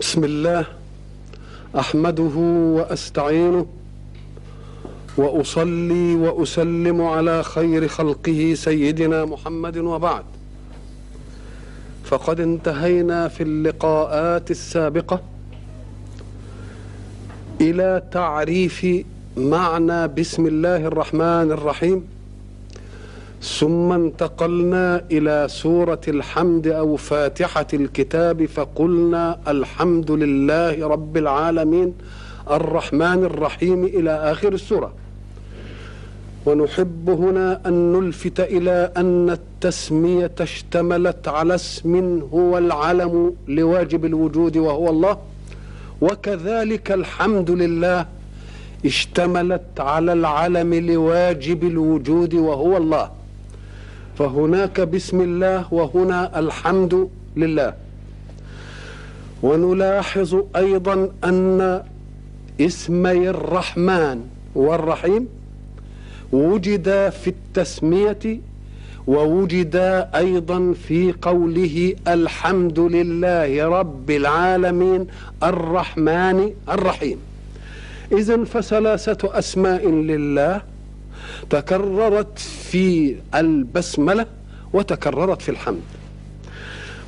بسم الله أحمده وأستعينه وأصلي وأسلم على خير خلقه سيدنا محمد وبعد. فقد انتهينا في اللقاءات السابقة إلى تعريف معنى بسم الله الرحمن الرحيم. ثم انتقلنا إلى سورة الحمد أو فاتحة الكتاب فقلنا الحمد لله رب العالمين الرحمن الرحيم إلى آخر السوره ونحب هنا أن نلفت إلى أن التسمية اشتملت على اسم هو العلم لواجب الوجود وهو الله. وكذلك الحمد لله اشتملت على العلم لواجب الوجود وهو الله. فهناك بسم الله وهنا الحمد لله. ونلاحظ أيضا أن اسمي الرحمن والرحيم وجدا في التسمية ووجدا أيضا في قوله الحمد لله رب العالمين الرحمن الرحيم. اذا فثلاثة أسماء لله. تكررت في البسملة وتكررت في الحمد.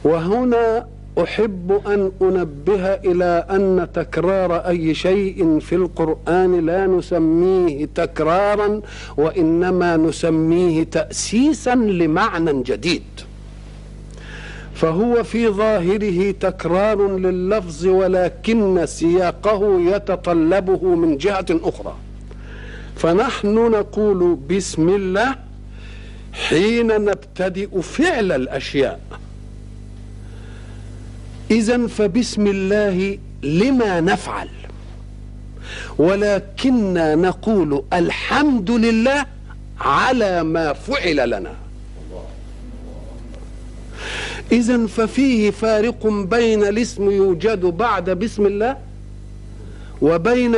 وهنا أحب أن أنبه إلى أن تكرار أي شيء في القرآن لا نسميه تكرارا وإنما نسميه تأسيسا لمعنى جديد. فهو في ظاهره تكرار لللفظ ولكن سياقه يتطلبه من جهة أخرى. فنحن نقول بسم الله حين نبتدئ فعل الأشياء. إذا فبسم الله لما نفعل. ولكننا نقول الحمد لله على ما فعل لنا. إذا ففيه فارق بين الاسم يوجد بعد بسم الله وبين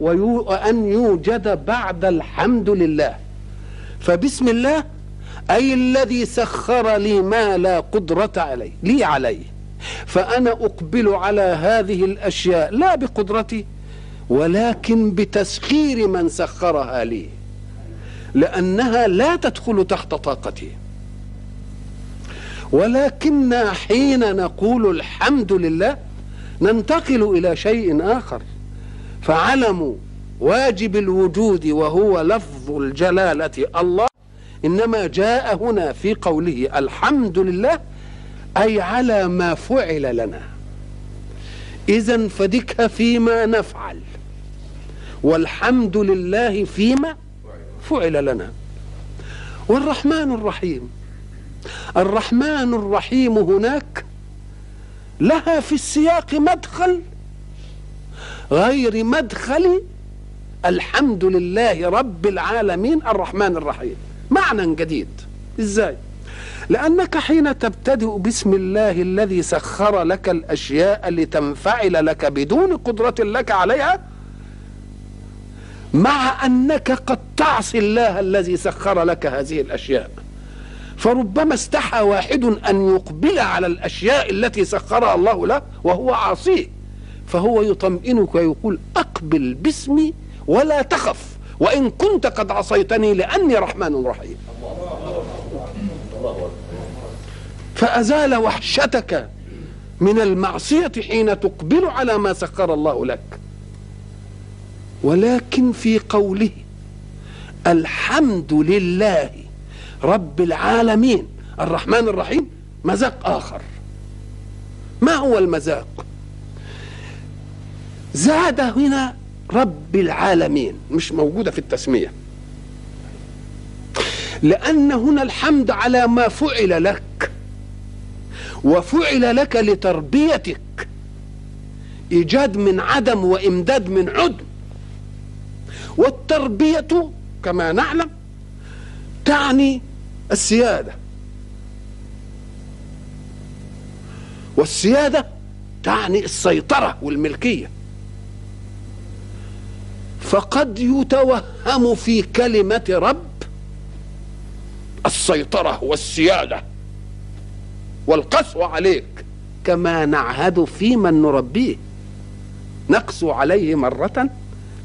ويو أن يوجد بعد الحمد لله. فبسم الله أي الذي سخر لي ما لا قدرة عليه لي عليه. فأنا أقبل على هذه الأشياء لا بقدرتي ولكن بتسخير من سخرها لي. لأنها لا تدخل تحت طاقتي. ولكن حين نقول الحمد لله ننتقل إلى شيء آخر. فعلم واجب الوجود وهو لفظ الجلالة الله. إنما جاء هنا في قوله الحمد لله أي على ما فعل لنا. إذا فدك فيما نفعل. والحمد لله فيما فعل لنا. والرحمن الرحيم. الرحمن الرحيم هناك لها في السياق مدخل غير مدخل الحمد لله رب العالمين الرحمن الرحيم. معنى جديد. إزاي؟ لأنك حين تبتدئ بسم الله الذي سخر لك الأشياء لتنفعل لك بدون قدرة لك عليها مع أنك قد تعصي الله الذي سخر لك هذه الأشياء. فربما استحى واحد أن يقبل على الأشياء التي سخرها الله له وهو عاصيه. فهو يطمئنك ويقول أقبل باسمي ولا تخف وإن كنت قد عصيتني لأني رحمن رحيم. فأزال وحشتك من المعصية حين تقبل على ما سخر الله لك. ولكن في قوله الحمد لله رب العالمين الرحمن الرحيم مذاق آخر. ما هو المذاق؟ زاد هنا رب العالمين مش موجودة في التسمية. لأن هنا الحمد على ما فعل لك وفعل لك لتربيتك. إيجاد من عدم وإمداد من عدم. والتربية كما نعلم تعني السيادة. والسيادة تعني السيطرة والملكية. فقد يتوهم في كلمة رب السيطرة والسيادة والقسوة عليك كما نعهد في من نربيه. نقسو عليه مرة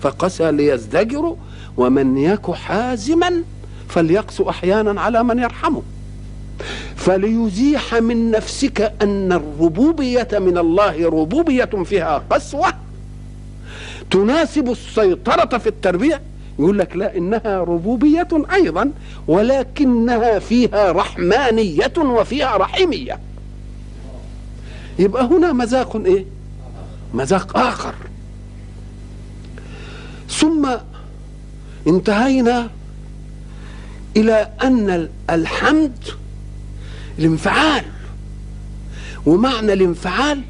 فقسى ليزدجروا ومن يك حازما فليقسو أحيانا على من يرحمه. فليزيح من نفسك أن الربوبية من الله ربوبية فيها قسوة. تناسب السيطرة في التربية؟ يقول لك لا إنها ربوبية أيضا ولكنها فيها رحمانية وفيها رحيمية. يبقى هنا مذاق إيه؟ مذاق آخر. ثم انتهينا إلى أن الحمد الانفعال. ومعنى الانفعال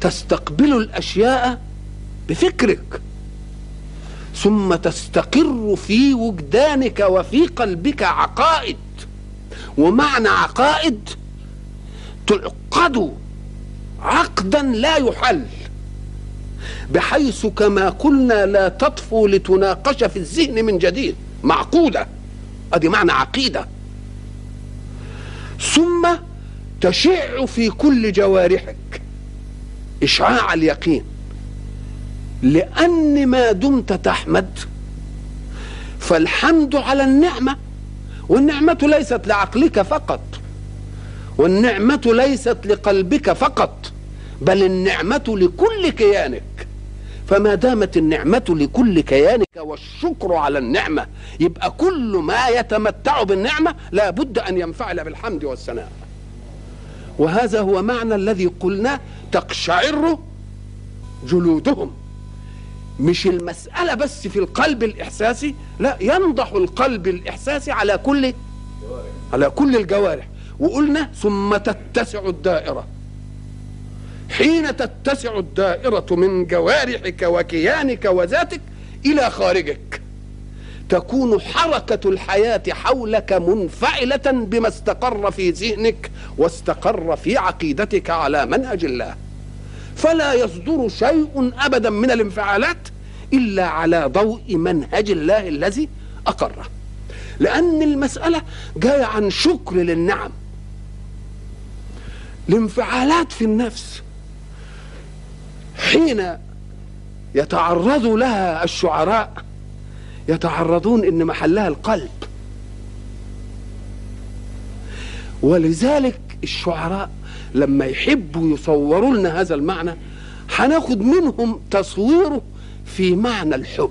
تستقبل الأشياء بفكرك. ثم تستقر في وجدانك وفي قلبك عقائد. ومعنى عقائد تعقد عقدا لا يحل بحيث كما قلنا لا تطفو لتناقش في الذهن من جديد. معقودة. أدي معنى عقيدة. ثم تشع في كل جوارحك إشعاع اليقين. لأن ما دمت تحمد. فالحمد على النعمة والنعمة ليست لعقلك فقط. والنعمة ليست لقلبك فقط بل النعمة لكل كيانك. فما دامت النعمة لكل كيانك والشكر على النعمة يبقى كل ما يتمتع بالنعمة لا بد أن ينفعل بالحمد والثناء. وهذا هو معنى الذي قلنا تقشعر جلودهم. مش المسألة بس في القلب الإحساسي لا ينضح القلب الإحساسي على كل على كل الجوارح. وقلنا ثم تتسع الدائرة. حين تتسع الدائرة من جوارحك وكيانك وذاتك إلى خارجك تكون حركة الحياة حولك منفعلة بما استقر في ذهنك واستقر في عقيدتك على منهج الله. فلا يصدر شيء أبدا من الانفعالات إلا على ضوء منهج الله الذي أقره. لأن المسألة جاية عن شكر للنعم. الانفعالات في النفس حين يتعرض لها الشعراء يتعرضون إن محلها القلب. ولذلك الشعراء لما يحبوا يصوروا لنا هذا المعنى هناخد منهم تصويره في معنى الحب.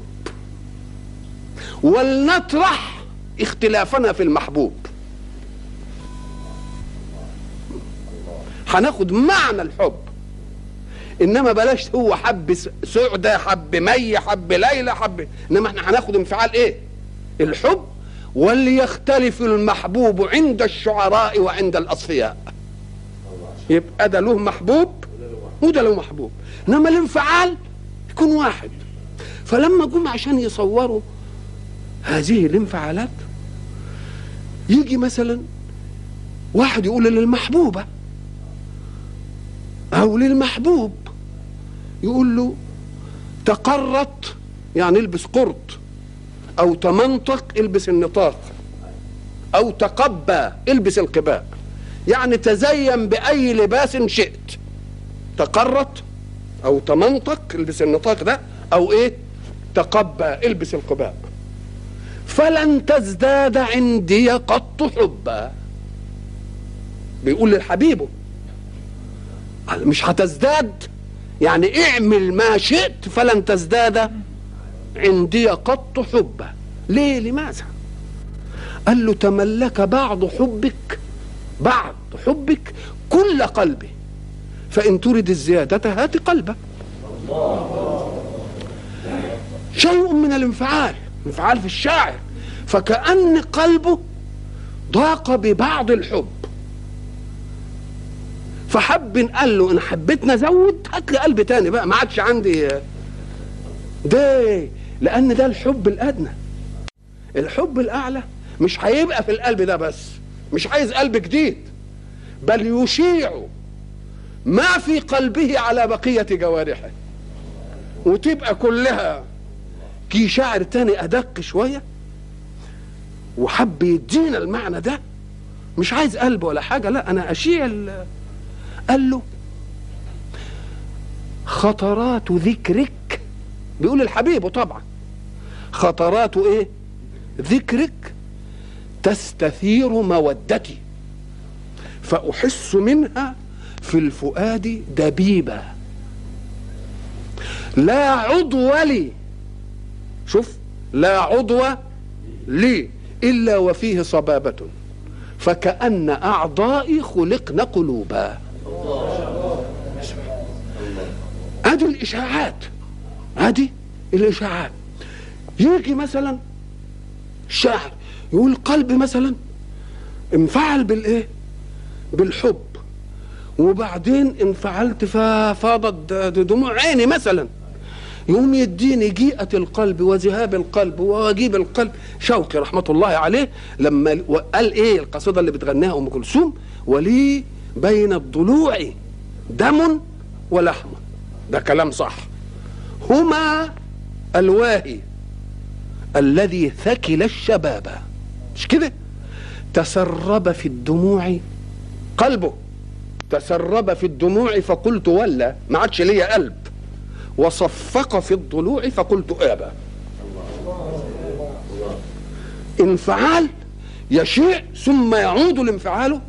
ولنطرح اختلافنا في المحبوب. هناخد معنى الحب. إنما بلاش هو حب سعدة حب مي حب ليلى حب إنما إحنا هناخد انفعال إيه؟ الحب. وليختلف المحبوب عند الشعراء وعند الأصفياء. يبقى ده له محبوب وده له محبوب. إنما الانفعال يكون واحد. فلما جم عشان يصوروا هذه الانفعالات يجي مثلا واحد يقول للمحبوبة أو للمحبوب يقول له تقرط يعني البس قرط أو تمنطق البس النطاق أو تقبى البس القباء. يعني تزين بأي لباس شئت. تقرط أو تمنطق البس النطاق ده أو إيه؟ تقبى البس القباء. فلن تزداد عندي قط حبا. بيقول لحبيبه مش هتزداد؟ يعني اعمل ما شئت فلن تزداد عندي قط حبا. ليه؟ لماذا؟ قال له تملك بعض حبك بعض حبك كل قلبي فإن تريد الزيادة هات قلبك. شيء من الانفعال انفعال في الشاعر. فكأن قلبه ضاق ببعض الحب. فحب قال له إن حبيت نزود هات لي قلب تاني بقى ما عادش عندي. ده لأن ده الحب الأدنى. الحب الأعلى مش هيبقى في القلب ده بس. مش عايز قلب جديد بل يشيع ما في قلبه على بقية جوارحه. وتبقى كلها كي شاعر تاني أدق شوية وحب يدينا المعنى ده مش عايز قلب ولا حاجة لا أنا أشيع قال له خطرات ذكرك بيقول الحبيب طبعا خطرات إيه؟ ذكرك تستثير مودتي. فأحس منها في الفؤاد دبيبة. لا عضو لي. شوف لا عضو لي إلا وفيه صبابة. فكأن أعضائي خلقن قلوبا. ادي الإشاعات. ادي الإشاعات. يجي مثلا شاعر. يقول قلبي مثلا انفعل بالإيه؟ بالحب. وبعدين انفعلت ففاضت دموع عيني مثلا. يقوم يديني جيئة القلب وذهاب القلب وواجيب القلب. شوقي رحمة الله عليه لما قال إيه القصيدة اللي بتغنيها أم كلثوم؟ ولي بين الضلوع دم ولحم. ده كلام صح. هما الواهي الذي ثكل الشباب. مش كده؟ تسرب في الدموع قلبه. تسرب في الدموع فقلت ولا ما عادش ليا قلب. وصفق في الضلوع فقلت آبى. انفعال يشيع ثم يعود الانفعال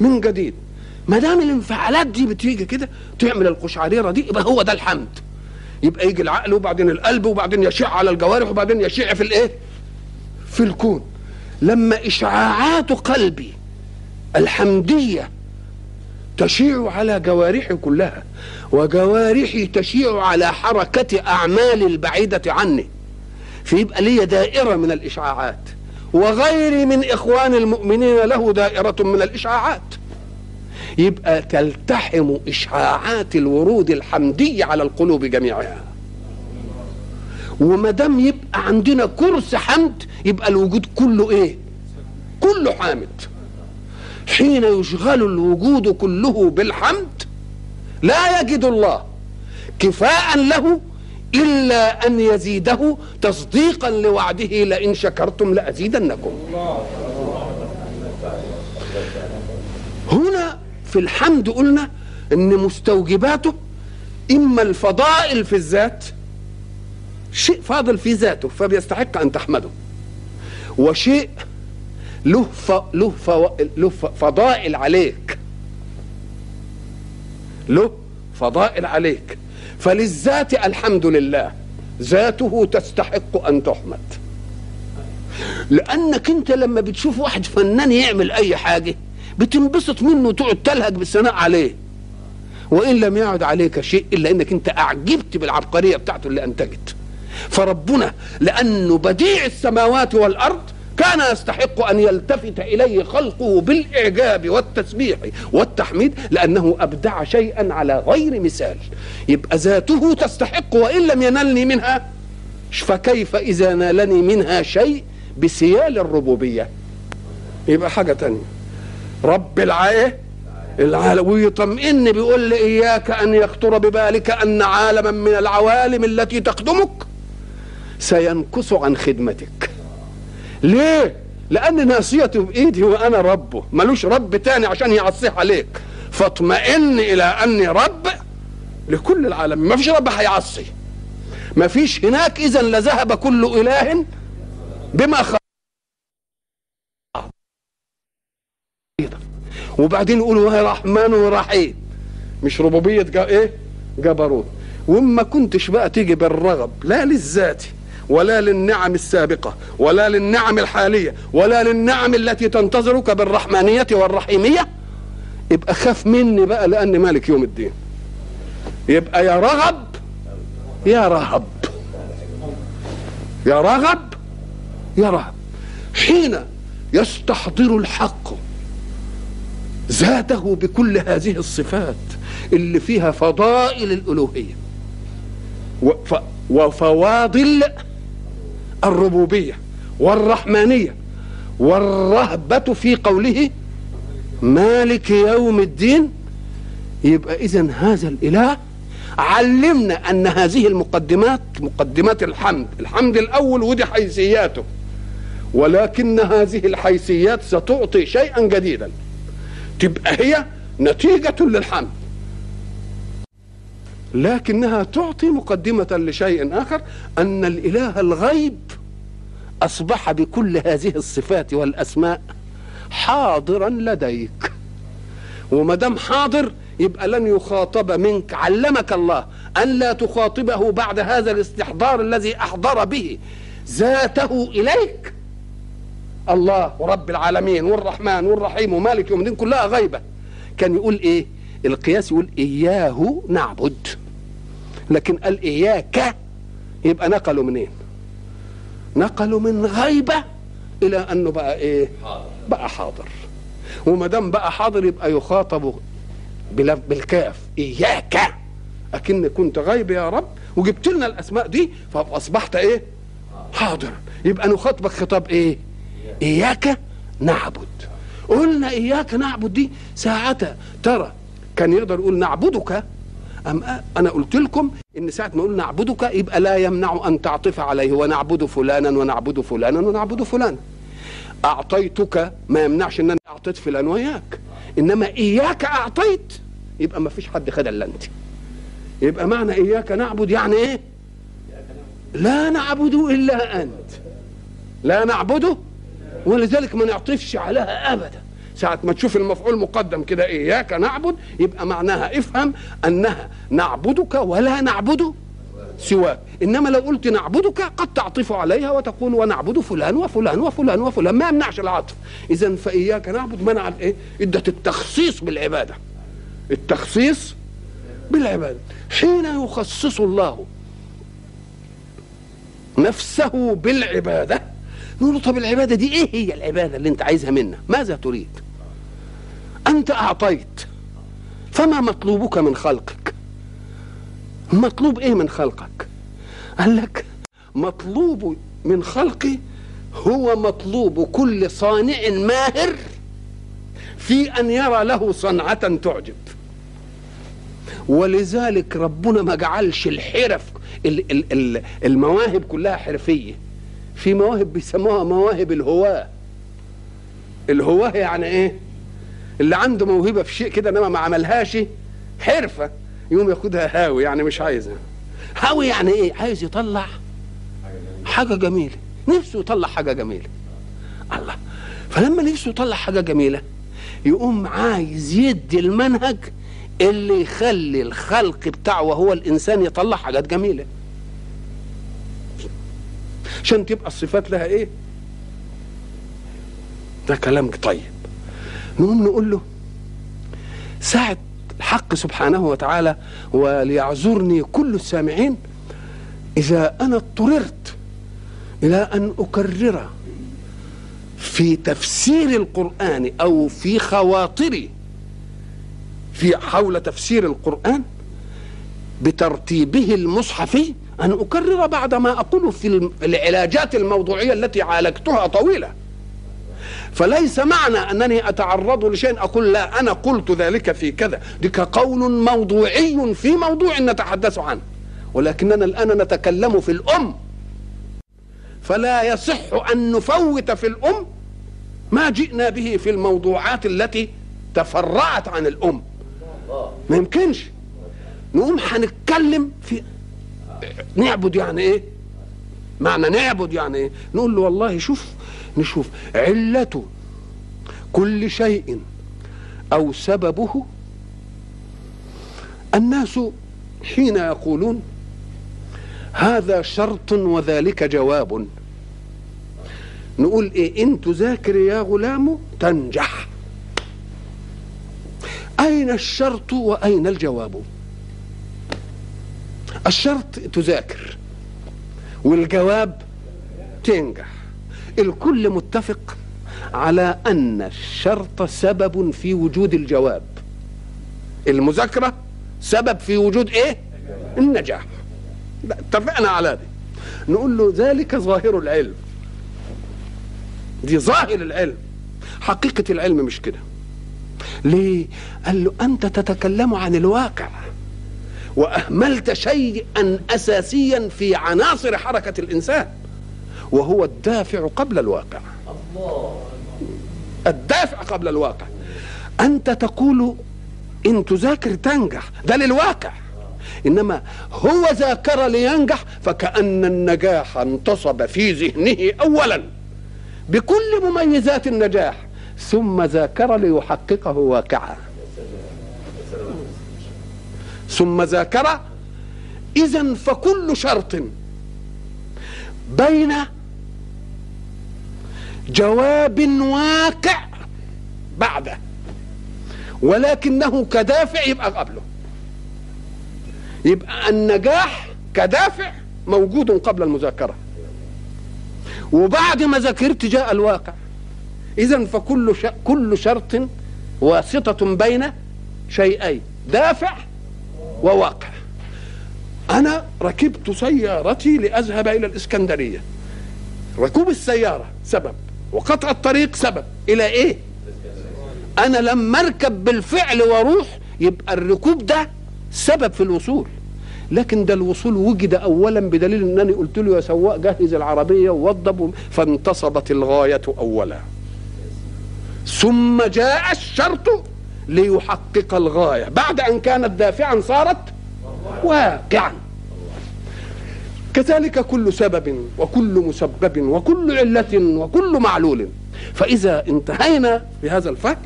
من جديد. ما دام الانفعالات دي بتيجي كده تعمل القشعريرة دي يبقى هو ده الحمد. يبقى يجي العقل وبعدين القلب وبعدين يشيع على الجوارح وبعدين يشيع في الايه؟ في الكون. لما إشعاعات قلبي الحمدية تشيع على جوارحي كلها وجوارحي تشيع على حركة أعمال البعيدة عني. فيبقى لي دائرة من الإشعاعات وغيري من إخوان المؤمنين له دائرة من الإشعاعات. يبقى تلتحم إشعاعات الورود الحمدي على القلوب جميعها. وما دام يبقى عندنا كرس حمد يبقى الوجود كله إيه؟ كله حامد. حين يشغل الوجود كله بالحمد لا يجد الله كفاء له إلا أن يزيده تصديقا لوعده لئن شكرتم لأزيدنكم. هنا في الحمد قلنا أن مستوجباته إما الفضائل في الذات شيء فاضل في ذاته فبيستحق أن تحمده. وشيء له ف... له ف... له ف... فضائل عليك. له فضائل عليك. فللذات الحمد لله ذاته تستحق أن تحمد. لأنك أنت لما بتشوف واحد فنان يعمل أي حاجة بتنبسط منه وتقعد تلهج بالثناء عليه. وإن لم يعد عليك شيء إلا إنك أنت أعجبت بالعبقرية بتاعته اللي أنتجت. فربنا لأنه بديع السماوات والأرض كان يستحق أن يلتفت إليه خلقه بالإعجاب والتسبيح والتحميد لأنه أبدع شيئا على غير مثال. يبقى ذاته تستحق وإن لم ينلني منها فكيف إذا نالني منها شيء بسيال الربوبية؟ يبقى حاجة تانية. رب العايه العالم ويطمئن بيقول لي إياك أن يخطر ببالك أن عالما من العوالم التي تخدمك سينكس عن خدمتك. ليه؟ لأن ناصيته بايدي وأنا ربه. ملوش رب تاني عشان يعصيه عليك. فاطمئن إلى أني رب لكل العالم. ما فيش رب هيعصي. ما فيش هناك إذا لذهب كل إله بما خلق وبعدين يقولوا يا رحمن ورحيم. مش ربوبية جا إيه؟ جبروت. وما كنتش بقى تيجي بالرغب. لا للذات. ولا للنعم السابقة ولا للنعم الحالية ولا للنعم التي تنتظرك بالرحمانية والرحيمية؟ يبقى خاف مني بقى لأني مالك يوم الدين. يبقى يا رغب يا رهب يا رغب يا رهب حين يستحضر الحق ذاته بكل هذه الصفات اللي فيها فضائل الألوهية وفواضل الربوبية والرحمانية والرهبة في قوله مالك يوم الدين. يبقى إذا هذا الإله علمنا أن هذه المقدمات مقدمات الحمد الحمد الأول ودي حيثياته ولكن هذه الحيثيات ستعطي شيئا جديدا تبقى هي نتيجة للحمد. لكنها تعطي مقدمة لشيء آخر أن الإله الغيب أصبح بكل هذه الصفات والأسماء حاضرا لديك. وما دام حاضر يبقى لن يخاطب منك. علمك الله أن لا تخاطبه بعد هذا الاستحضار الذي أحضر به ذاته إليك. الله ورب العالمين والرحمن والرحيم ومالك يوم الدين كلها غيبة. كان يقول إيه؟ القياس يقول إياه نعبد. لكن قال إياك يبقى نقلوا منين؟ نقلوا من غيبة إلى أنه بقى إيه؟ بقى حاضر. وما دام بقى حاضر يبقى يخاطب بالكاف. إياك! أكن كنت غيب يا رب وجبت لنا الأسماء دي فأصبحت إيه؟ حاضر. يبقى نخاطبك خطاب إيه؟ إياك. نعبد. قلنا إياك نعبد دي ساعتها ترى كان يقدر يقول نعبدك أم أنا قلت لكم إن ساعة ما أقول نعبدك يبقى لا يمنع أن تعطف عليه ونعبد فلانا ونعبد فلانا ونعبد فلانا. أعطيتك ما يمنعش إن أنا أعطيت فلان وياك. إنما إياك أعطيت. يبقى ما فيش حد خد إلا أنت. يبقى معنى إياك نعبد يعني إيه؟ لا نعبد إلا أنت. لا نعبده ولذلك ما نعطفش عليها أبدا. ساعة ما تشوف المفعول مقدم كده إياك نعبد يبقى معناها افهم أنها نعبدك ولا نعبد سواك. إنما لو قلت نعبدك قد تعطف عليها وتقول ونعبد فلان وفلان وفلان وفلان. ما يمنعش العطف. إذا فإياك نعبد منع الإيه؟ إدة التخصيص بالعبادة. التخصيص بالعبادة. حين يخصص الله نفسه بالعبادة نقول له طب العبادة دي. إيه هي العبادة اللي أنت عايزها منا؟ ماذا تريد؟ أنت أعطيت فما مطلوبك من خلقك؟ مطلوب إيه من خلقك؟ قال لك مطلوب من خلقي هو مطلوب كل صانع ماهر في أن يرى له صنعة تعجب. ولذلك ربنا ما جعلش الحرف المواهب كلها حرفية. في مواهب بيسموها مواهب الهواة. الهواة يعني إيه؟ اللي عنده موهبة في شيء كده إنما ما عملهاش حرفة يقوم ياخدها هاوي يعني مش عايزها هاوي يعني إيه؟ عايز يطلع حاجة جميلة. نفسه يطلع حاجة جميلة. الله. فلما نفسه يطلع حاجة جميلة يقوم عايز يدي المنهج اللي يخلي الخلق بتاعه وهو الإنسان يطلع حاجات جميلة. عشان تبقى الصفات لها إيه؟ ده كلام طيب. نقوم نقول له ساعة الحق سبحانه وتعالى وليعذرني كل السامعين إذا أنا اضطررت إلى أن أكرر في تفسير القرآن أو في خواطري في حول تفسير القرآن بترتيبه المصحفي أن أكرر بعد ما أقوله في العلاجات الموضوعية التي عالجتها طويلة. فليس معنى أنني أتعرض لشيء أقول لا أنا قلت ذلك في كذا. ذلك قول موضوعي في موضوع نتحدث عنه. ولكننا الآن نتكلم في الأم. فلا يصح أن نفوت في الأم ما جئنا به في الموضوعات التي تفرعت عن الأم. ما يمكنش. نقوم هنتكلم في نعبد يعني إيه؟ معنى نعبد يعني إيه؟ نقول له والله شوف نشوف علة كل شيء أو سببه الناس حين يقولون هذا شرط وذلك جواب. نقول إيه؟ إن تذاكر يا غلام تنجح. أين الشرط وأين الجواب؟ الشرط تذاكر والجواب تنجح. الكل متفق على أن الشرط سبب في وجود الجواب. المذاكرة سبب في وجود إيه؟ النجاح. اتفقنا على دي. نقول له ذلك ظاهر العلم. دي ظاهر العلم. حقيقة العلم مش كده. ليه؟ قال له أنت تتكلم عن الواقع. وأهملت شيئا اساسيا في عناصر حركة الإنسان وهو الدافع قبل الواقع. الدافع قبل الواقع. أنت تقول إن تذاكر تنجح ده للواقع. إنما هو ذاكر لينجح فكأن النجاح انتصب في ذهنه اولا. بكل مميزات النجاح ثم ذاكر ليحققه واقعا. ثم ذاكر اذا فكل شرط بين جواب واقع بعده ولكنه كدافع يبقى قبله يبقى النجاح كدافع موجود قبل المذاكرة وبعد ما ذاكرت جاء الواقع إذا فكل. كل شرط واسطة بين شيئين دافع وواقع. أنا ركبت سيارتي لأذهب إلى الإسكندرية. ركوب السيارة سبب وقطع الطريق سبب. إلى إيه؟ أنا لما أركب بالفعل وأروح يبقى الركوب ده سبب في الوصول. لكن ده الوصول وجد اولا بدليل انني قلت له يا سواق جهز العربية ووضب فانتصبت الغاية اولا. ثم جاء الشرط ليحقق الغاية. بعد أن كانت دافعا صارت واقعا. كذلك كل سبب وكل مسبب وكل علة وكل معلول. فإذا انتهينا بهذا الفهم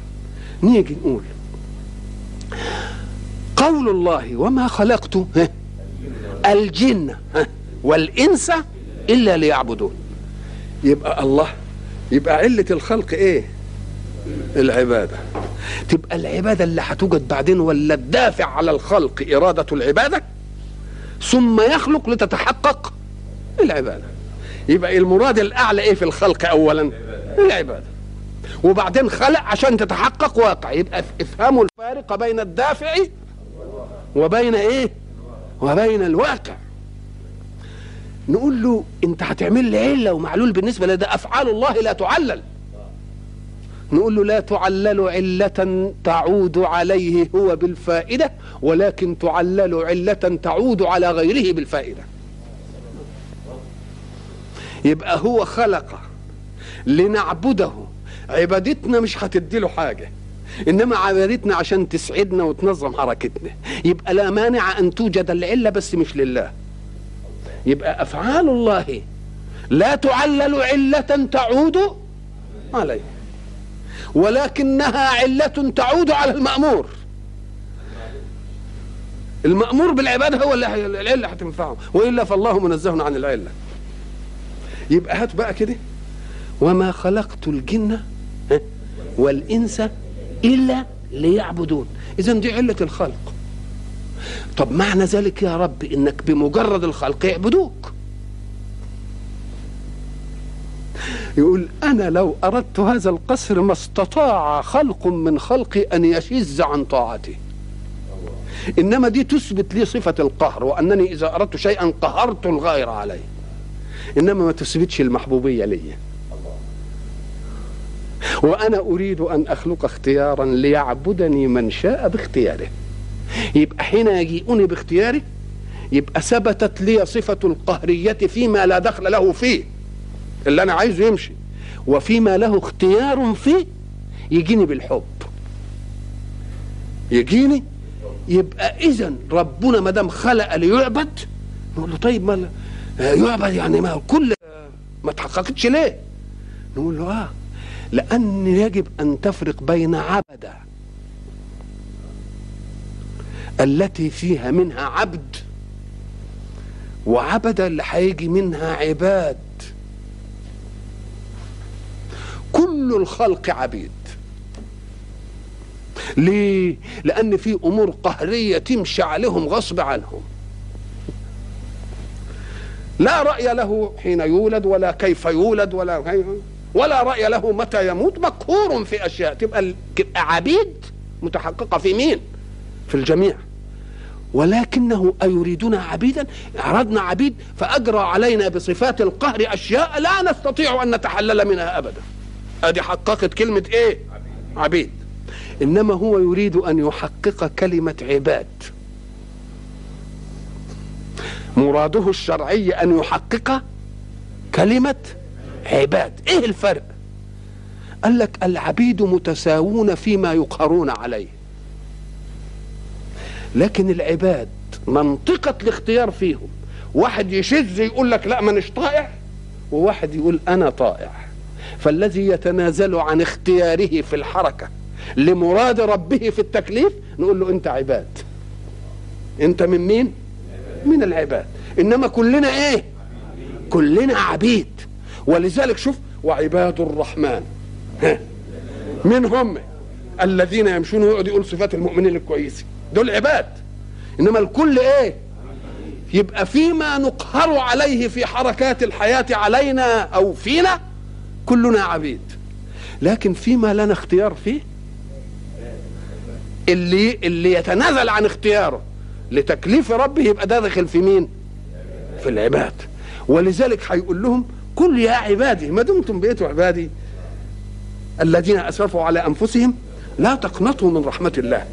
نيجي نقول قول الله وما خلقت الجن والإنس إلا ليعبدون. يبقى الله يبقى علة الخلق إيه؟ العبادة. تبقى العبادة اللي هتوجد بعدين ولا الدافع على الخلق إرادة العبادة؟ ثم يخلق لتتحقق العبادة. يبقى المراد الأعلى إيه في الخلق أولا؟ العبادة. وبعدين خلق عشان تتحقق واقع. يبقى افهموا الفارق بين الدافع وبين إيه؟ وبين الواقع. نقول له أنت هتعمل لي عله ومعلول بالنسبة لده؟ أفعال الله لا تعلل. نقول له لا تعلل علة تعود عليه هو بالفائدة ولكن تعلل علة تعود على غيره بالفائدة. يبقى هو خلق لنعبده. عبادتنا مش هتدي له حاجة إنما عبادتنا عشان تسعدنا وتنظم حركتنا. يبقى لا مانع أن توجد العلة بس مش لله. يبقى أفعال الله لا تعلل علة تعود عليه. ولكنها علة تعود على المأمور. المأمور بالعبادة هو اللي العلة هتنفعه وإلا فالله منزه عن العلة. يبقى هات بقى كده. وما خلقت الجن والإنس إلا ليعبدون. اذا دي علة الخلق. طب معنى ذلك يا رب إنك بمجرد الخلق يعبدوك. يقول أنا لو أردت هذا القصر ما استطاع خلق من خلقي أن يشز عن طاعتي. إنما دي تثبت لي صفة القهر وأنني إذا أردت شيئا قهرت الغير عليه. إنما ما تثبتش المحبوبية لي. وأنا أريد أن أخلق اختيارا ليعبدني من شاء باختياره. يبقى حين يجيئني باختياري يبقى ثبتت لي صفة القهرية فيما لا دخل له فيه. اللي أنا عايزه يمشي. وفيما له اختيار فيه يجيني بالحب. يجيني؟ يبقى إذا ربنا ما دام خلق ليعبد نقول له طيب ما يعبد يعني ما كل ما تحققتش ليه؟ نقول له آه لأن يجب أن تفرق بين عبد التي فيها منها عبد وعبد اللي هيجي منها عباد. كل الخلق عبيد. ليه؟ لأن في أمور قهرية تمشي عليهم غصب عنهم. لا رأي له حين يولد ولا كيف يولد ولا ولا رأي له متى يموت. مقهور في أشياء. تبقى عبيد. متحققة في مين؟ في الجميع. ولكنه أيريدنا عبيدا؟ أردنا عبيد فأجرى علينا بصفات القهر أشياء لا نستطيع أن نتحلل منها أبدا. أدي حققت كلمة إيه؟ عبيد. إنما هو يريد أن يحقق كلمة عباد. مراده الشرعي أن يحقق كلمة عباد. إيه الفرق؟ قال لك العبيد متساوون فيما يقهرون عليه. لكن العباد منطقة الاختيار فيهم. واحد يشذ يقول لك لا مانيش طائع وواحد يقول أنا طائع. فالذي يتنازل عن اختياره في الحركة لمراد ربه في التكليف نقول له أنت عباد. أنت من مين؟ من العباد. إنما كلنا إيه؟ كلنا عبيد. ولذلك شوف وعباد الرحمن. ها. من هم الذين يمشون ويقعد يقول صفات المؤمنين الكويسين دول عباد. إنما الكل إيه؟ يبقى فيما نقهر عليه في حركات الحياة علينا أو فينا كلنا عبيد. لكن فيما لنا اختيار فيه اللي اللي يتنازل عن اختياره لتكليف ربه يبقى ده داخل في مين؟ في العباد. ولذلك هيقول لهم قل يا عبادي ما دمتم بقيتوا عبادي؟ الذين أسرفوا على أنفسهم لا تقنطوا من رحمة الله.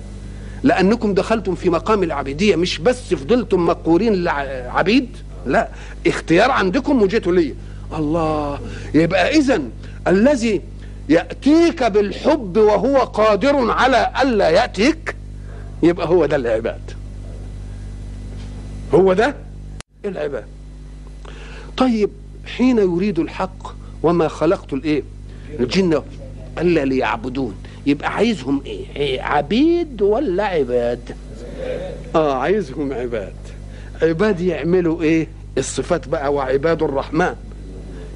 لأنكم دخلتم في مقام العبيدية مش بس فضلتم مقهورين عبيد لا اختيار عندكم وجيتوا لي. الله. يبقى اذا الذي يأتيك بالحب وهو قادر على ألا يأتيك يبقى هو ده العباد. هو ده العباد. طيب حين يريد الحق وما خلقت الإيه؟ الجن ألا ليعبدون يبقى عايزهم إيه, عبيد ولا عباد؟ آه عايزهم عباد. عباد يعملوا إيه؟ الصفات بقى وعباد الرحمن.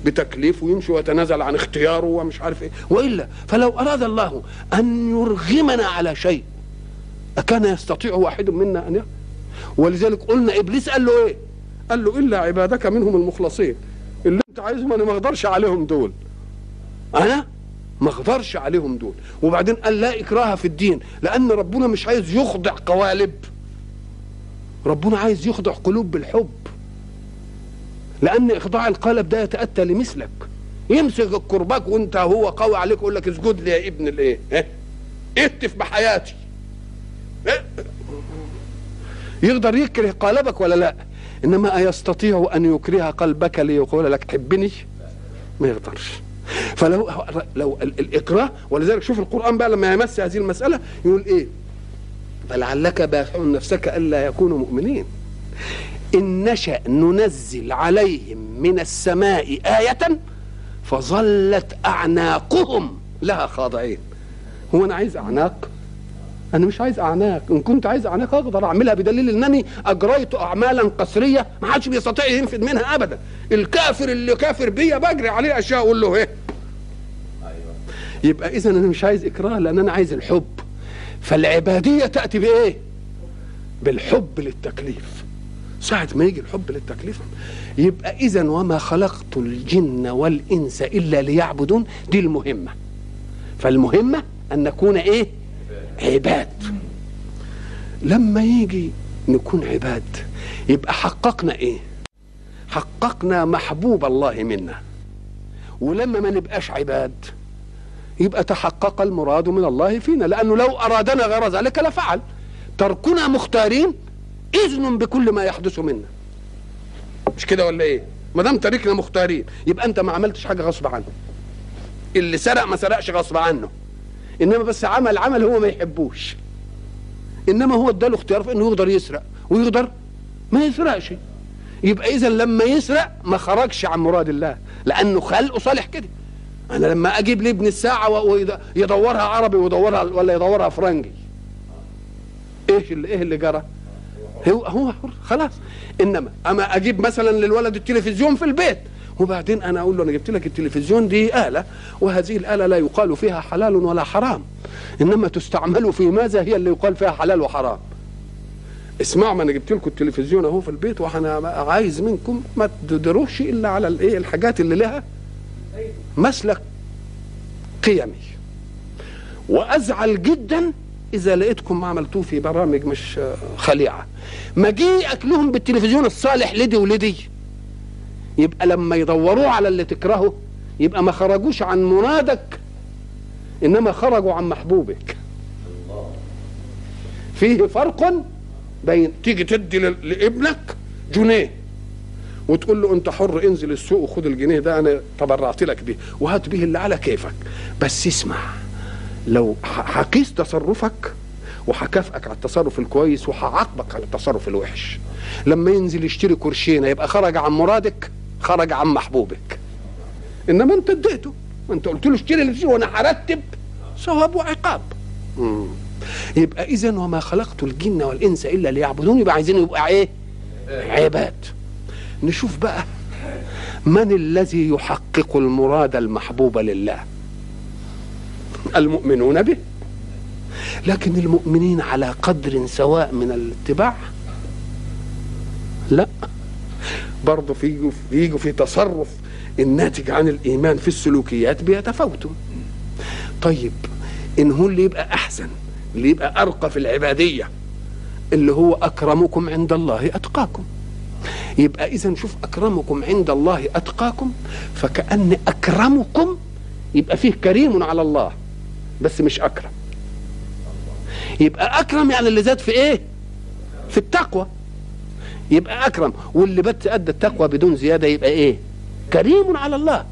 بتكليف ويمشي ويتنازل عن اختياره ومش عارف إيه. وإلا فلو أراد الله أن يرغمنا على شيء أكان يستطيع واحد منا أن يفعل ولذلك قلنا إبليس قال له إيه؟ قال له إلا عبادك منهم المخلصين. اللي أنت عايزهم أنا ما أقدرش عليهم دول. أنا ما أقدرش عليهم دول. وبعدين قال لا إكراه في الدين لأن ربنا مش عايز يخضع قوالب. ربنا عايز يخضع قلوب بالحب. لأن إخضاع القالب ده يتأتى لمثلك. يمسك الكرباك وأنت هو قوي عليك يقول لك اسجد لي يا ابن الإيه؟ آه؟ اهتف بحياتي؟ يقدر يكره قالبك ولا لا؟ إنما أيستطيع أن يكره قلبك ليقول لك حبني؟ ما يقدرش. فلو لو الإكراه ولذلك شوف القرآن بقى لما يمس هذه المسألة يقول إيه؟ فلعلك باخع نفسك ألا يكونوا مؤمنين. إن نشأ ننزل عليهم من السماء آية فظلت أعناقهم. لها خاضعين. هو أنا عايز أعناق؟ أنا مش عايز أعناق. إن كنت عايز أعناق أقدر أعملها بدليل انني أجريت اعمالا قسرية ما حدش بيستطيع ينفذ منها ابدا. الكافر اللي كافر بيا بجري عليه أشياء أقول له إيه؟ يبقى اذا أنا مش عايز إكراه لأن أنا عايز الحب. فالعبادية تأتي بإيه؟ بالحب للتكليف. ساعة ما يجي الحب للتكليف. يبقى إذا وما خلقت الجن والإنس إلا ليعبدون دي المهمة. فالمهمة أن نكون إيه؟ عباد. لما يجي نكون عباد يبقى حققنا إيه؟ حققنا محبوب الله منا. ولما ما نبقاش عباد يبقى تحقق المراد من الله فينا. لأنه لو أرادنا غير ذلك لفعل. تركنا مختارين إذن بكل ما يحدث منا. مش كده ولا إيه؟ ما دام تركنا مختارين يبقى أنت ما عملتش حاجة غصب عنه اللي سرق ما سرقش غصب عنه. إنما بس عمل عمل هو ما يحبوش. إنما هو اداله اختيار في إنه يقدر يسرق ويقدر ما يسرقش. يبقى اذا لما يسرق ما خرجش عن مراد الله لأنه خلقه صالح كده. أنا لما أجيب لابني الساعة ويدورها عربي ويدورها ولا يدورها فرنجي. إيش اللي إيه اللي جرى؟ هو هو حر خلاص. إنما أما أجيب مثلا للولد التلفزيون في البيت وبعدين أنا أقول له أنا جبت لك التلفزيون دي آلة وهذه الآلة لا يقال فيها حلال ولا حرام. إنما تستعمل في ماذا هي اللي يقال فيها حلال وحرام؟ اسمعوا ما أنا جبت لكم التلفزيون أهو في البيت وأنا عايز منكم ما تدروش إلا على الإيه الحاجات اللي لها مسلك قيمي. وأزعل جدا إذا لقيتكم ما عملتوه في برامج مش خليعة. مجيئك لهم بالتلفزيون الصالح لدي ولدي. يبقى لما يدوروه على اللي تكرهه يبقى ما خرجوش عن مرادك إنما خرجوا عن محبوبك. فيه فرق بين تيجي تدي لابنك جنيه وتقول له أنت حر انزل السوق وخد الجنيه ده أنا تبرعت لك بيه وهات به اللي على كيفك. بس اسمع. لو هقيس تصرفك وهكافئك على التصرف الكويس وهعاقبك على التصرف الوحش. لما ينزل يشتري كرشينه يبقى خرج عن مرادك خرج عن محبوبك. إنما أنت اديته. أنت قلت له اشتري اللي وأنا هرتب ثواب وعقاب. يبقى اذا وما خلقت الجن والإنس إلا ليعبدون يبقى عايزين يبقى إيه؟ عباد. نشوف بقى من الذي يحقق المراد المحبوب لله؟ المؤمنون به. لكن المؤمنين على قدر سواء من الاتباع لا. برضه في يجوا في تصرف الناتج عن الإيمان في السلوكيات بيتفاوتوا. طيب إن هو اللي يبقى أحسن اللي يبقى أرقى في العبادية اللي هو أكرمكم عند الله أتقاكم. يبقى إذا شوف أكرمكم عند الله أتقاكم فكأن أكرمكم يبقى فيه كريم على الله. بس مش أكرم. يبقى أكرم يعني اللي زاد في إيه؟ في التقوى. يبقى أكرم. واللي بت أدى التقوى بدون زيادة يبقى إيه؟ كريم على الله.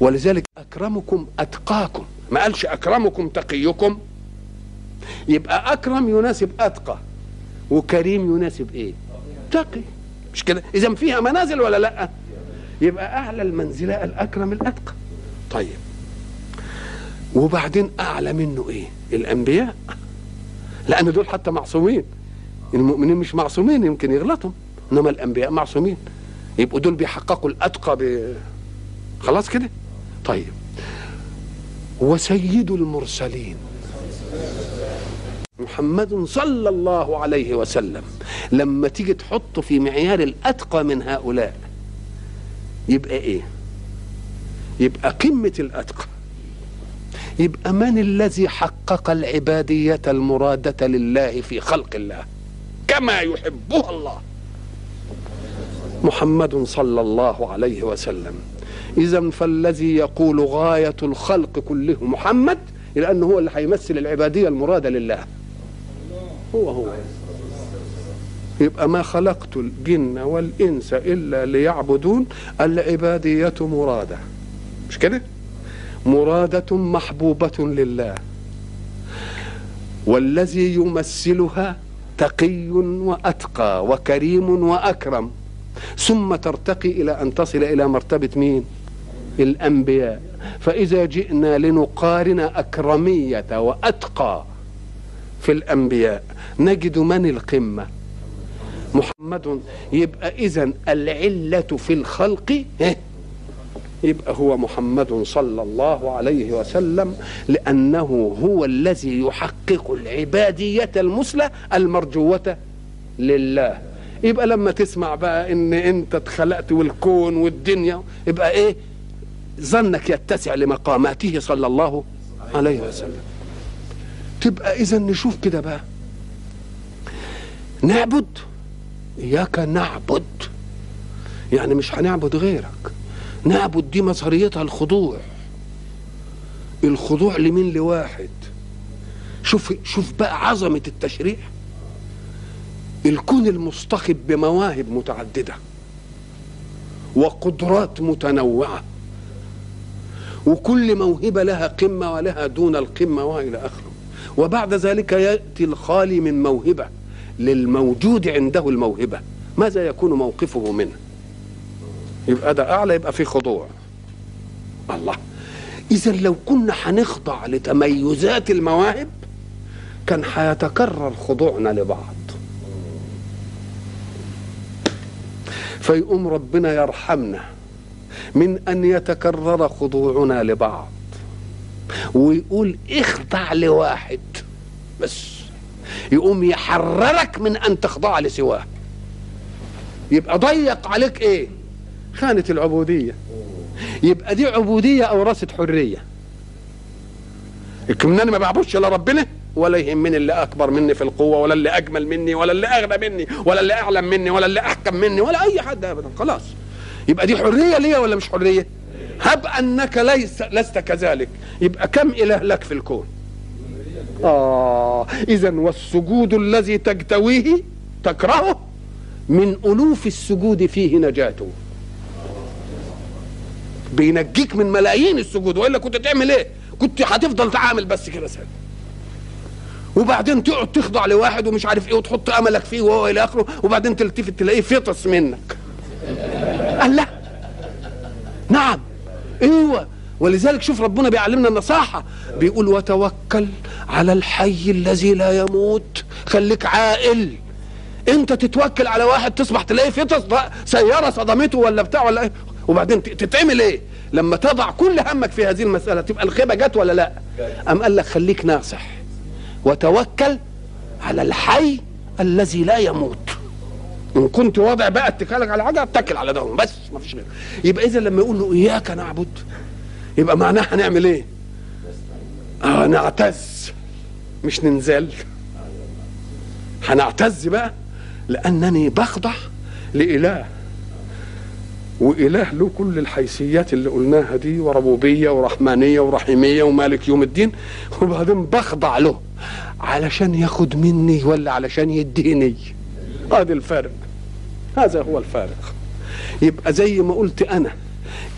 ولذلك أكرمكم أتقاكم. ما قالش أكرمكم تقيكم. يبقى أكرم يناسب أتقى. وكريم يناسب إيه؟ تقي. مش كده؟ إذا فيها منازل ولا لأ؟ يبقى أعلى المنزلة الأكرم الأتقى. طيب. وبعدين أعلى منه إيه؟ الأنبياء. لأن دول حتى معصومين. المؤمنين مش معصومين يمكن يغلطوا إنما الأنبياء معصومين. يبقوا دول بيحققوا الأتقى ب... خلاص كده؟ طيب. وسيد المرسلين. محمد صلى الله عليه وسلم. لما تيجي تحطه في معيار الأتقى من هؤلاء يبقى إيه؟ يبقى قمة الأتقى. يبقى من الذي حقق العبادية المرادة لله في خلق الله؟ كما يحبها الله. محمد صلى الله عليه وسلم. اذا فالذي يقول غاية الخلق كله محمد لأنه هو اللي هيمثل العبادية المرادة لله. هو هو. يبقى ما خلقت الجن والإنس إلا ليعبدون العبادية مرادة. مش كده؟ مراده محبوبه لله والذي يمثلها تقي واتقى وكريم واكرم ثم ترتقي إلى ان تصل إلى مرتبه مين الانبياء فاذا جئنا لنقارن اكرميه واتقى في الانبياء نجد من القمه محمد يبقى اذا العلة في الخلق يبقى هو محمد صلى الله عليه وسلم لأنه هو الذي يحقق العبادية المثلى المرجوة لله. يبقى لما تسمع بقى إن أنت اتخلقت والكون والدنيا يبقى إيه؟ ظنك يتسع لمقاماته صلى الله عليه وسلم. تبقى إذا نشوف كده بقى. نعبد؟ إياك نعبد. يعني مش هنعبد غيرك. نعبد دي مظهريتها الخضوع. الخضوع لمين؟ لواحد. شوف شوف بقى عظمة التشريع. الكون المصطخب بمواهب متعددة وقدرات متنوعة وكل موهبة لها قمة ولها دون القمة وإلى آخره. وبعد ذلك يأتي الخالي من موهبة للموجود عنده الموهبة. ماذا يكون موقفه منه؟ يبقى ده أعلى يبقى في خضوع. الله. إذا لو كنا هنخضع لتميزات المواهب كان هيتكرر خضوعنا لبعض. فيقوم ربنا يرحمنا من أن يتكرر خضوعنا لبعض ويقول اخضع لواحد بس. يقوم يحررك من أن تخضع لسواه. يبقى ضيق عليك إيه؟ خانة العبودية. يبقى دي عبودية أورثت حرية. كمناني ما بعبدش إلا ربنا. ولا يهمني اللي أكبر مني في القوة ولا اللي أجمل مني ولا اللي أغنى مني ولا اللي أعلم مني ولا اللي أحكم مني ولا أي حد ابدا. خلاص. يبقى دي حرية ليا ولا مش حرية؟ هب أنك ليس لست كذلك. يبقى كم إله لك في الكون؟ آه اذا والسجود الذي تجتويه تكرهه من ألوف السجود فيه نجاته. بينجيك من ملايين السجود. وإلا كنت تعمل إيه؟ كنت هتفضل تعامل بس كده سهل وبعدين تقعد تخضع لواحد ومش عارف إيه وتحط أملك فيه وهو إلى آخره وبعدين تلتفت تلاقيه فطس منك. قال لا. نعم. إيوه. ولذلك شوف ربنا بيعلمنا النصاحة. بيقول وتوكل على الحي الذي لا يموت. خليك عاقل. انت تتوكل على واحد تصبح تلاقيه فطس. سيارة صدمته ولا بتاع ولا إيه؟ وبعدين تتعمل إيه؟ لما تضع كل همك في هذه المسألة تبقى الخيبة جت ولا لا؟ أم قال لك خليك ناصح وتوكل على الحي الذي لا يموت. إن كنت واضع بقى اتكالك على حاجة اتكل على ده بس ما فيش غيره. يبقى اذا لما يقول له إياك نعبد يبقى معناه هنعمل إيه؟ آه نعتز مش ننزل. هنعتز بقى لأنني بخضع لإله وإله له كل الحيثيات اللي قلناها دي وربوبية ورحمانية ورحيمية ومالك يوم الدين. وبعدين بخضع له علشان ياخد مني ولا علشان يديني. هذا الفارق. هذا هو الفارق. يبقى زي ما قلت أنا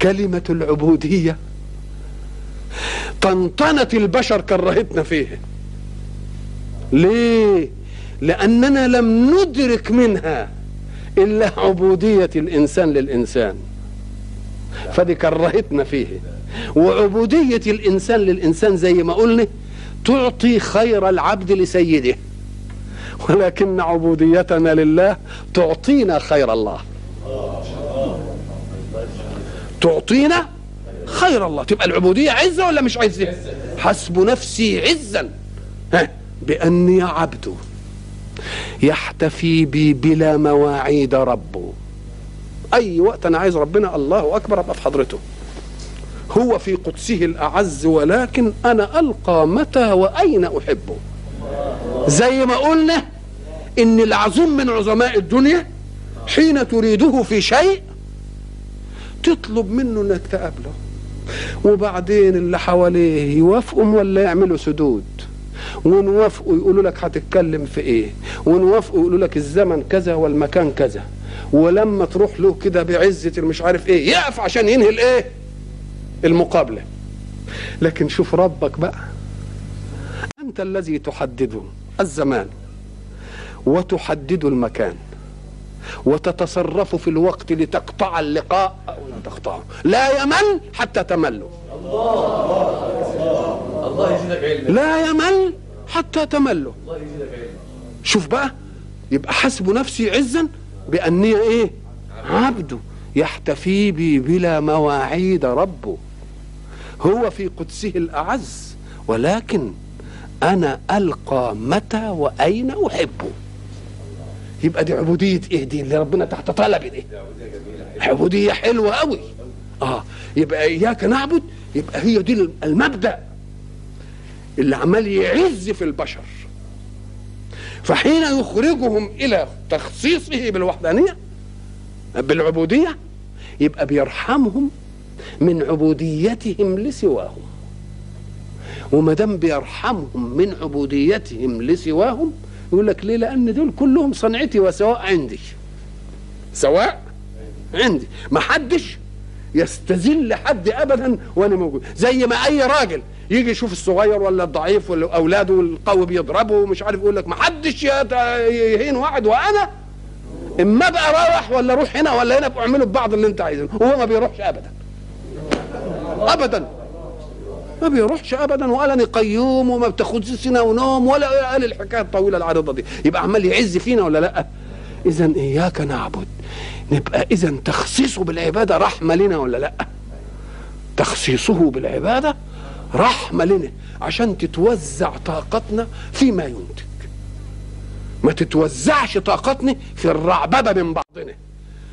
كلمة العبودية طنطنة البشر كرهتنا فيه. ليه؟ لأننا لم ندرك منها. إلا عبودية الإنسان للإنسان. فدي كرهتنا فيه. وعبودية الإنسان للإنسان زي ما قلنا تعطي خير العبد لسيده. ولكن عبوديتنا لله تعطينا خير الله. تعطينا خير الله. تبقى العبودية عزة ولا مش عزة؟ حسب نفسي عزا. بأني عبد. يحتفي بي بلا مواعيد ربه. أي وقت أنا عايز ربنا الله أكبر أبقى في حضرته. هو في قدسه الأعز ولكن أنا ألقى متى وأين أحبه. زي ما قلنا إن العظيم من عظماء الدنيا حين تريده في شيء تطلب منه إنك تقابله. وبعدين اللي حواليه يوافقوا ولا يعملوا سدود. ونوافقوا يقولوا لك هتتكلم في إيه؟ ونوافقوا يقولوا لك الزمن كذا والمكان كذا. ولما تروح له كده بعزة المش عارف إيه يقف عشان ينهي الإيه؟ المقابلة. لكن شوف ربك بقى. أنت الذي تحدد الزمان وتحدد المكان وتتصرف في الوقت لتقطع اللقاء أو لا تقطعه. لا يمل حتى تملوا الله يزيدك علم. لا يمل حتى علم شوف بقى يبقى حسب نفسي عزا بأني إيه؟ عبده يحتفي بي بلا مواعيد ربه. هو في قدسه الأعز ولكن أنا ألقى متى وأين أحبه. يبقى دي عبودية إيه؟ دي اللي ربنا تحت طلب دي. عبودية حلوة قوي آه يبقى إياك نعبد يبقى هي دي المبدأ. اللي عمال يعز في البشر. فحين يخرجهم إلى تخصيصه بالوحدانية بالعبودية يبقى بيرحمهم من عبوديتهم لسواهم. وما دام بيرحمهم من عبوديتهم لسواهم يقول لك ليه؟ لأن دول كلهم صنعتي وسواء عندي. سواء عندي. ما حدش يستذل حد ابدا وأنا موجود. زي ما أي راجل يجي يشوف الصغير ولا الضعيف ولا أولاده والقوي بيضربه ومش عارف يقول لك ما حدش يهين واحد وأنا. إما بقى رايح ولا أروح هنا ولا هنا أعملوا ببعض اللي أنت عايزه. وهو ما بيروحش ابدا. ابدا. ما بيروحش ابدا أنا قيوم وما بتاخدش سنة ونوم ولا قال الحكاية الطويلة العريضة دي. يبقى عمال يعز فينا ولا لأ؟ اذا إياك نعبد. نبقى اذا تخصيصه بالعبادة رحمة لنا ولا لأ؟ تخصيصه بالعبادة رحمة لنا عشان تتوزع طاقتنا فيما ينتج. ما تتوزعش طاقتنا في الرعببة من بعضنا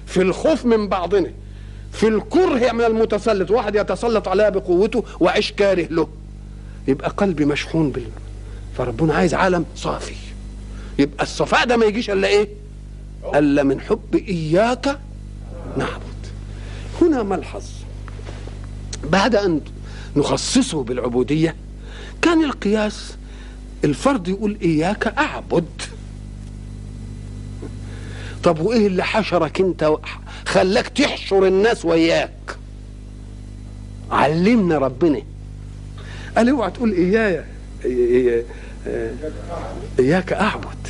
في الخوف من بعضنا في الكره من المتسلط. واحد يتسلط عليها بقوته وعيش كاره له. يبقى قلبي مشحون بال فربنا عايز عالم صافي. يبقى الصفاء ده ما يجيش إلا إيه؟ ألا من حب إياك نعبد. هنا ملحظ. بعد أن نخصصه بالعبودية كان القياس الفرد يقول إياك أعبد. طب وإيه اللي حشرك أنت خلاك تحشر الناس وياك؟ علمنا ربنا. قال اوعى تقول اياي آه، إياك أعبد.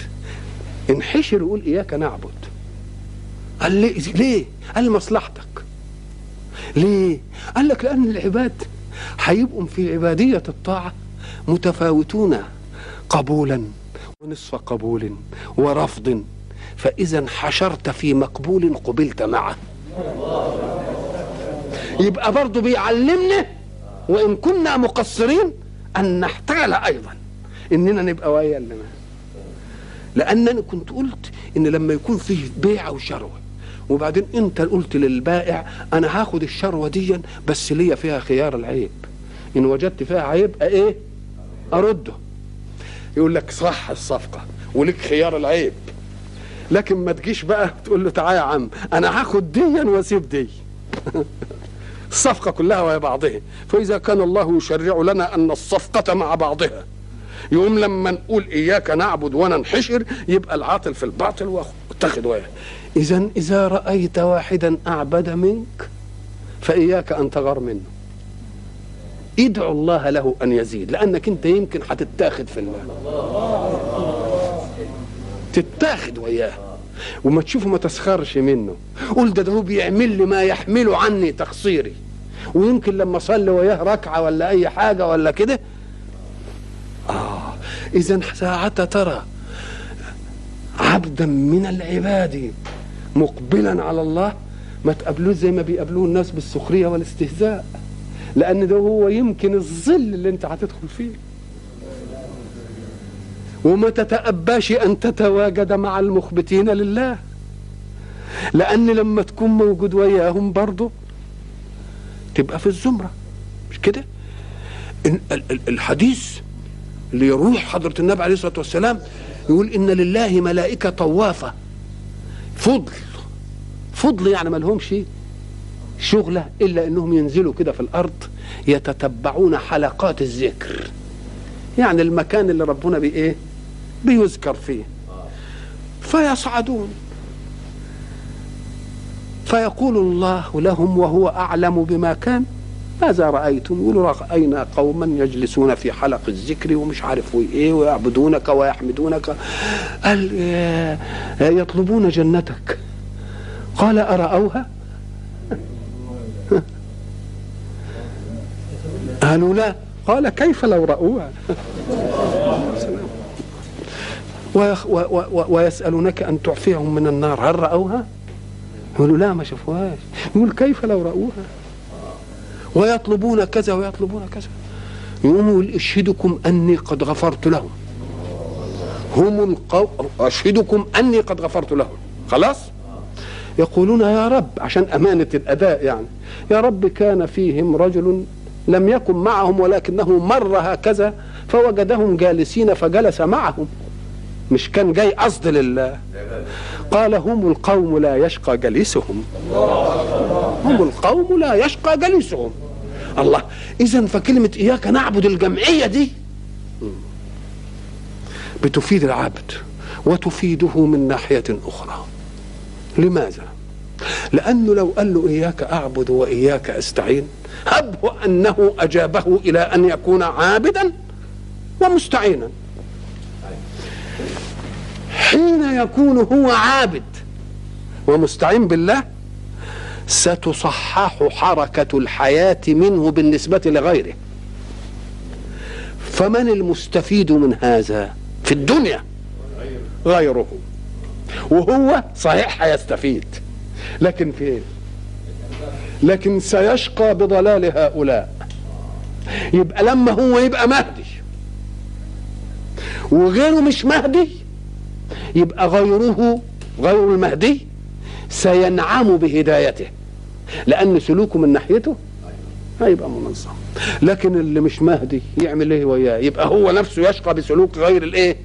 انحشر وقول إياك نعبد. قال لي ليه؟ قال مصلحتك ليه؟ قال لك لأن العباد هيبقوا في عبادية الطاعة متفاوتون قبولا ونصف قبول ورفض. فإذا انحشرت في مقبول قبلت معه. يبقى برضه بيعلمنا وإن كنا مقصرين أن نحتال أيضا. إننا نبقى ويا اللي. لأنني كنت قلت إن لما يكون فيه بيع وشروه وبعدين أنت قلت للبائع أنا هاخد الشروة دي بس ليا فيها خيار العيب. إن وجدت فيها عيب إيه؟ أرده. يقول لك صح الصفقة ولك خيار العيب. لكن ما تجيش بقى تقول له تعالى يا عم أنا هاخد دي وأسيب دي. الصفقة كلها وهي بعضها. فإذا كان الله يشرع لنا أن الصفقة مع بعضها. يقوم لما نقول إياك نعبد وننحشر يبقى العاطل في الباطل واتخذ وياه اذا إذا رأيت واحدا أعبد منك فإياك أن تغار منه. ادعو الله له أن يزيد لأنك أنت يمكن هتتاخد في الله. تتاخد وياه. وما تشوفه ما تسخرش منه. قول ده ده هو بيعمل لي ما يحمله عني تقصيري. ويمكن لما اصلي وياه ركعة ولا أي حاجة ولا كده إذا ساعة ترى عبدا من العباد مقبلا على الله. ما تقابلوش زي ما بيقابلوه الناس بالسخرية والاستهزاء لأن ده هو يمكن الظل اللي أنت هتدخل فيه. وما تتأباش أن تتواجد مع المخبتين لله. لأن لما تكون موجود وياهم برضه تبقى في الزمرة. مش كده؟ الحديث اللي يروح حضرة النبي عليه الصلاة والسلام يقول إن لله ملائكة طوافة. فضل فضل يعني ما لهمش شغلة إلا إنهم ينزلوا كده في الأرض يتتبعون حلقات الذكر. يعني المكان اللي ربنا بإيه بيذكر فيه. فيصعدون. فيقول الله لهم وهو أعلم بما كان ماذا رأيتم؟ يقولوا رأينا قوما يجلسون في حلق الذكر ومش عارف إيه ويعبدونك ويحمدونك؟ قال آه، يطلبون جنتك. قال أرأوها؟ قالوا لا. قال كيف لو رأوها؟ ويسألونك أن تعفيهم من النار هل رأوها؟ يقولوا لا ما شافوهاش. يقول كيف لو رأوها؟ ويطلبون كذا ويطلبون كذا. يقوم يقول اشهدكم أني قد غفرت لهم. هم القو... أشهدكم أني قد غفرت لهم. خلاص؟ يقولون يا رب عشان أمانة الأداء يعني. يا رب كان فيهم رجل لم يكن معهم ولكنه مر هكذا فوجدهم جالسين فجلس معهم. مش كان جاي قصد لله. قال هم القوم لا يشقى جليسهم. هم القوم لا يشقى جليسهم. الله إذا فكلمة إياك نعبد الجمعية دي بتفيد العبد وتفيده من ناحية أخرى. لماذا؟ لأنه لو قال له إياك أعبد وإياك أستعين هبه أنه أجابه إلى أن يكون عابدا ومستعينا. حين يكون هو عابد. ومستعين بالله؟ ستصحح حركة الحياة منه بالنسبة لغيره. فمن المستفيد من هذا في الدنيا؟ غيره. وهو صحيح هيستفيد. لكن في إيه؟ لكن سيشقى بضلال هؤلاء. يبقى لما هو يبقى مهدي. وغيره مش مهدي يبقى غيره غير المهدي سينعم بهدايته لأن سلوكه من ناحيته هيبقى منظم لكن اللي مش مهدي يعمل إيه وياه يبقى هو نفسه يشقى بسلوك غير الإيه؟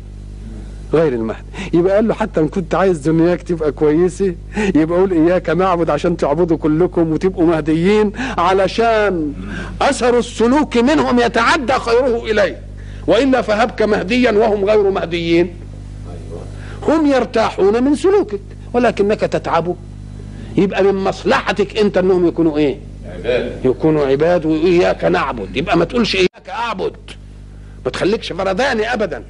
غير المهدي. يبقى قال له حتى إن كنت عايز دنياك تبقى كويسة يبقى قول إياك نعبد عشان تعبدوا كلكم وتبقوا مهديين علشان أثر السلوك منهم يتعدى خيره إليه. وإلا فهبك مهديا وهم غير مهديين. هم يرتاحون من سلوكك ولكنك تتعب. يبقى من مصلحتك انت انهم يكونوا إيه؟ عباد. يكونوا عباد وإياك نعبد. يبقى ما تقولش إياك أعبد. ما تخليكش فرداني ابدا.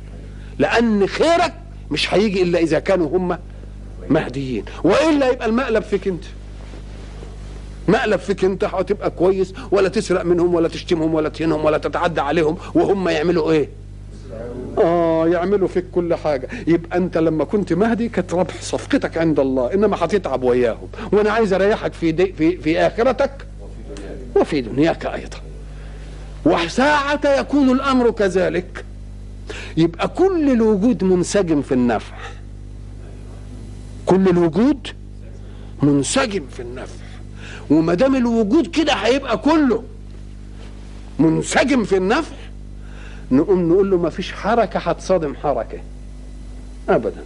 لأن خيرك مش هيجي إلا إذا كانوا هم مهديين. وإلا يبقى المقلب فيك أنت. مقلب فيك أنت هتبقى كويس ولا تسرق منهم ولا تشتمهم ولا تهينهم ولا تتعدى عليهم وهم يعملوا إيه؟ آه يعملوا فيك كل حاجة. يبقى أنت لما كنت مهدي كانت ربح صفقتك عند الله. إنما هتتعب وياهم. وأنا عايز أريحك في دي في في آخرتك وفي دنياك أيضا. وساعة يكون الأمر كذلك. يبقى كل الوجود منسجم في النفع. كل الوجود منسجم في النفع. وما دام الوجود كده هيبقى كله منسجم في النفع نقوم نقول له ما فيش حركة هتصادم حركة. أبدا.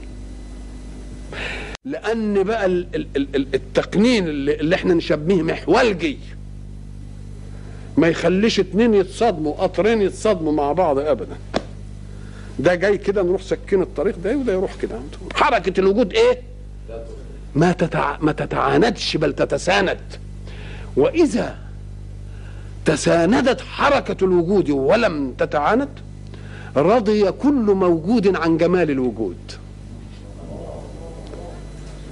لأن بقى ال- ال- ال- التقنين اللي, إحنا نشبهه محولجي ما يخليش اتنين يتصادموا قطرين يتصادموا مع بعض أبدا. ده جاي كده نروح سكين الطريق ده وده يروح كده. حركة الوجود إيه؟ ما تتع... ما تتعاندش بل تتساند. وإذا تساندت حركة الوجود ولم تتعاند رضي كل موجود عن جمال الوجود.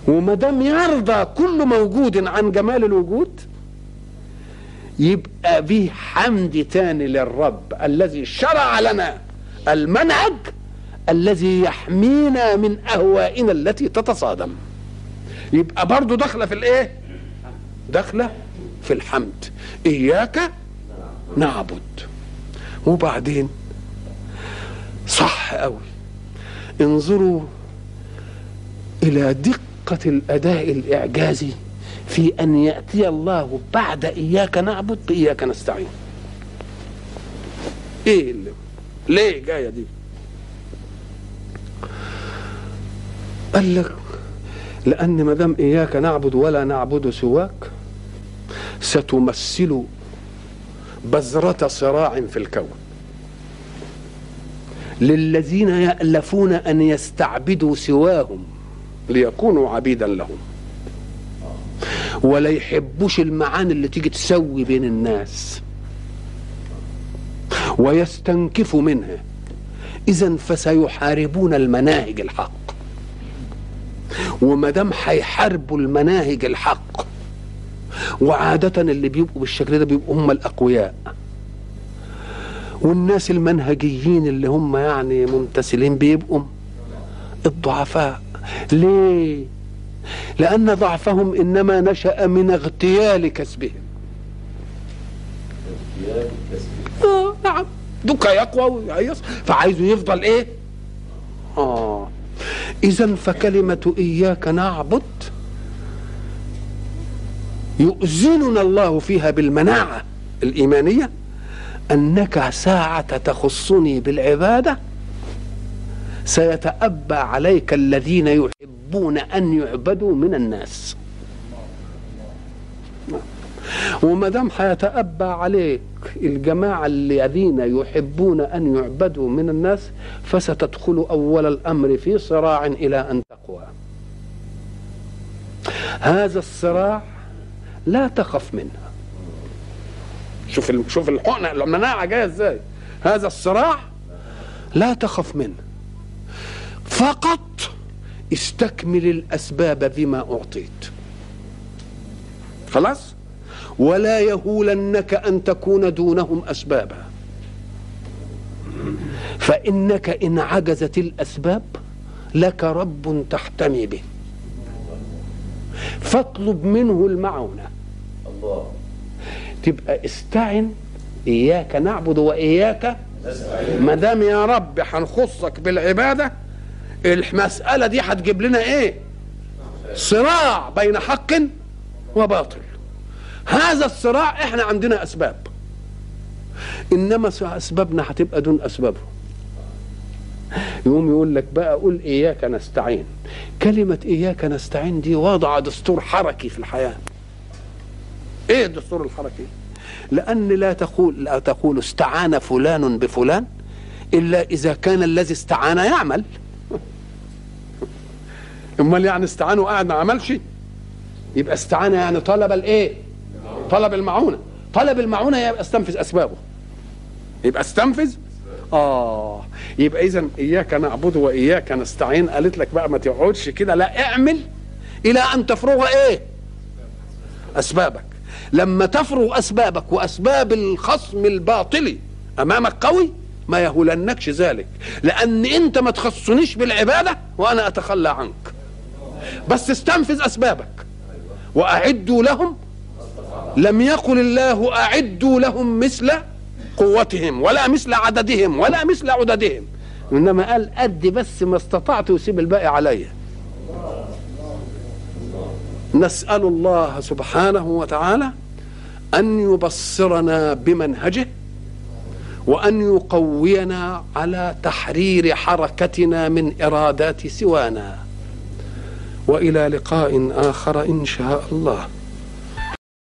وما دام يرضى كل موجود عن جمال الوجود يبقى به حمد تاني للرب الذي شرع لنا المنهج الذي يحمينا من أهوائنا التي تتصادم. يبقى برضه داخله في الإيه؟ داخله في الحمد. إياك نعبد. وبعدين؟ صح قوي انظروا إلى دقة الأداء الإعجازي في أن يأتي الله بعد إياك نعبد باياك نستعين. إيه اللي؟ ليه جاية دي؟ قال لك لأن ما دام إياك نعبد ولا نعبد سواك ستمثل بذرة صراع في الكون. للذين يألفون أن يستعبدوا سواهم ليكونوا عبيدا لهم. ولا يحبوش المعاني اللي تيجي تسوي بين الناس. ويستنكفوا منها. إذا فسيحاربون المناهج الحق. وما دام هيحاربوا المناهج الحق وعادة اللي بيبقوا بالشكل ده بيبقوا هم الأقوياء. والناس المنهجيين اللي هم يعني ممتثلين بيبقوا الضعفاء. ليه؟ لأن ضعفهم إنما نشأ من اغتيال كسبهم. آه نعم. دوكا يقوى ويعيص. فعايزه يفضل إيه؟ آه. إذا فكلمة إياك نعبد يؤذننا الله فيها بالمناعة الإيمانية أنك ساعة تخصني بالعبادة سيتأبى عليك الذين يحبون أن يعبدوا من الناس. وما دام هيتأبى عليك الجماعة الذين يحبون أن يعبدوا من الناس فستدخل أول الأمر في صراع إلى أن تقوى. هذا الصراع لا تخف منها. شوف شوف الحقنه المناعه جاية إزاي؟ هذا الصراع لا تخف منه. فقط استكمل الأسباب بما أعطيت. خلاص؟ ولا يهولنك أن تكون دونهم أسبابا. فإنك إن عجزت الأسباب لك رب تحتمي به. فاطلب منه المعونة. الله. تبقى استعن إياك نعبد وإياك ما دام يا رب هنخصك بالعبادة المسألة دي هتجيب لنا إيه؟ صراع بين حق وباطل. هذا الصراع إحنا عندنا أسباب. إنما أسبابنا هتبقى دون اسبابهم يقوم يقول لك بقى قول إياك نستعين. كلمة إياك نستعين دي وضع دستور حركي في الحياة. إيه الدستور الحركي لأن لا تقول لا تقول استعان فلان بفلان إلا إذا كان الذي استعان يعمل. أمال يعني استعان وقاعد ما عملش؟ يبقى استعان يعني طلب الإيه؟ طلب المعونة. طلب المعونة يبقى استنفذ أسبابه. يبقى استنفذ؟ آه. يبقى اذا إياك نعبد وإياك نستعين قالت لك بقى ما تقعدش كده لا اعمل إلى أن تفرغ إيه؟ أسبابك. لما تفرغ أسبابك وأسباب الخصم الباطلي أمامك قوي ما يهولنكش ذلك. لأن أنت ما تخصنيش بالعبادة وأنا أتخلى عنك. بس استنفذ أسبابك. وأعدوا لهم لم يقل الله أعدوا لهم مثل قوتهم ولا مثل عددهم ولا مثل عددهم. إنما قال قد بس ما استطعت وسيب الباقي عليا. نسأل الله سبحانه وتعالى أن يبصرنا بمنهجه وأن يقوينا على تحرير حركتنا من إرادات سوانا. وإلى لقاء آخر إن شاء الله.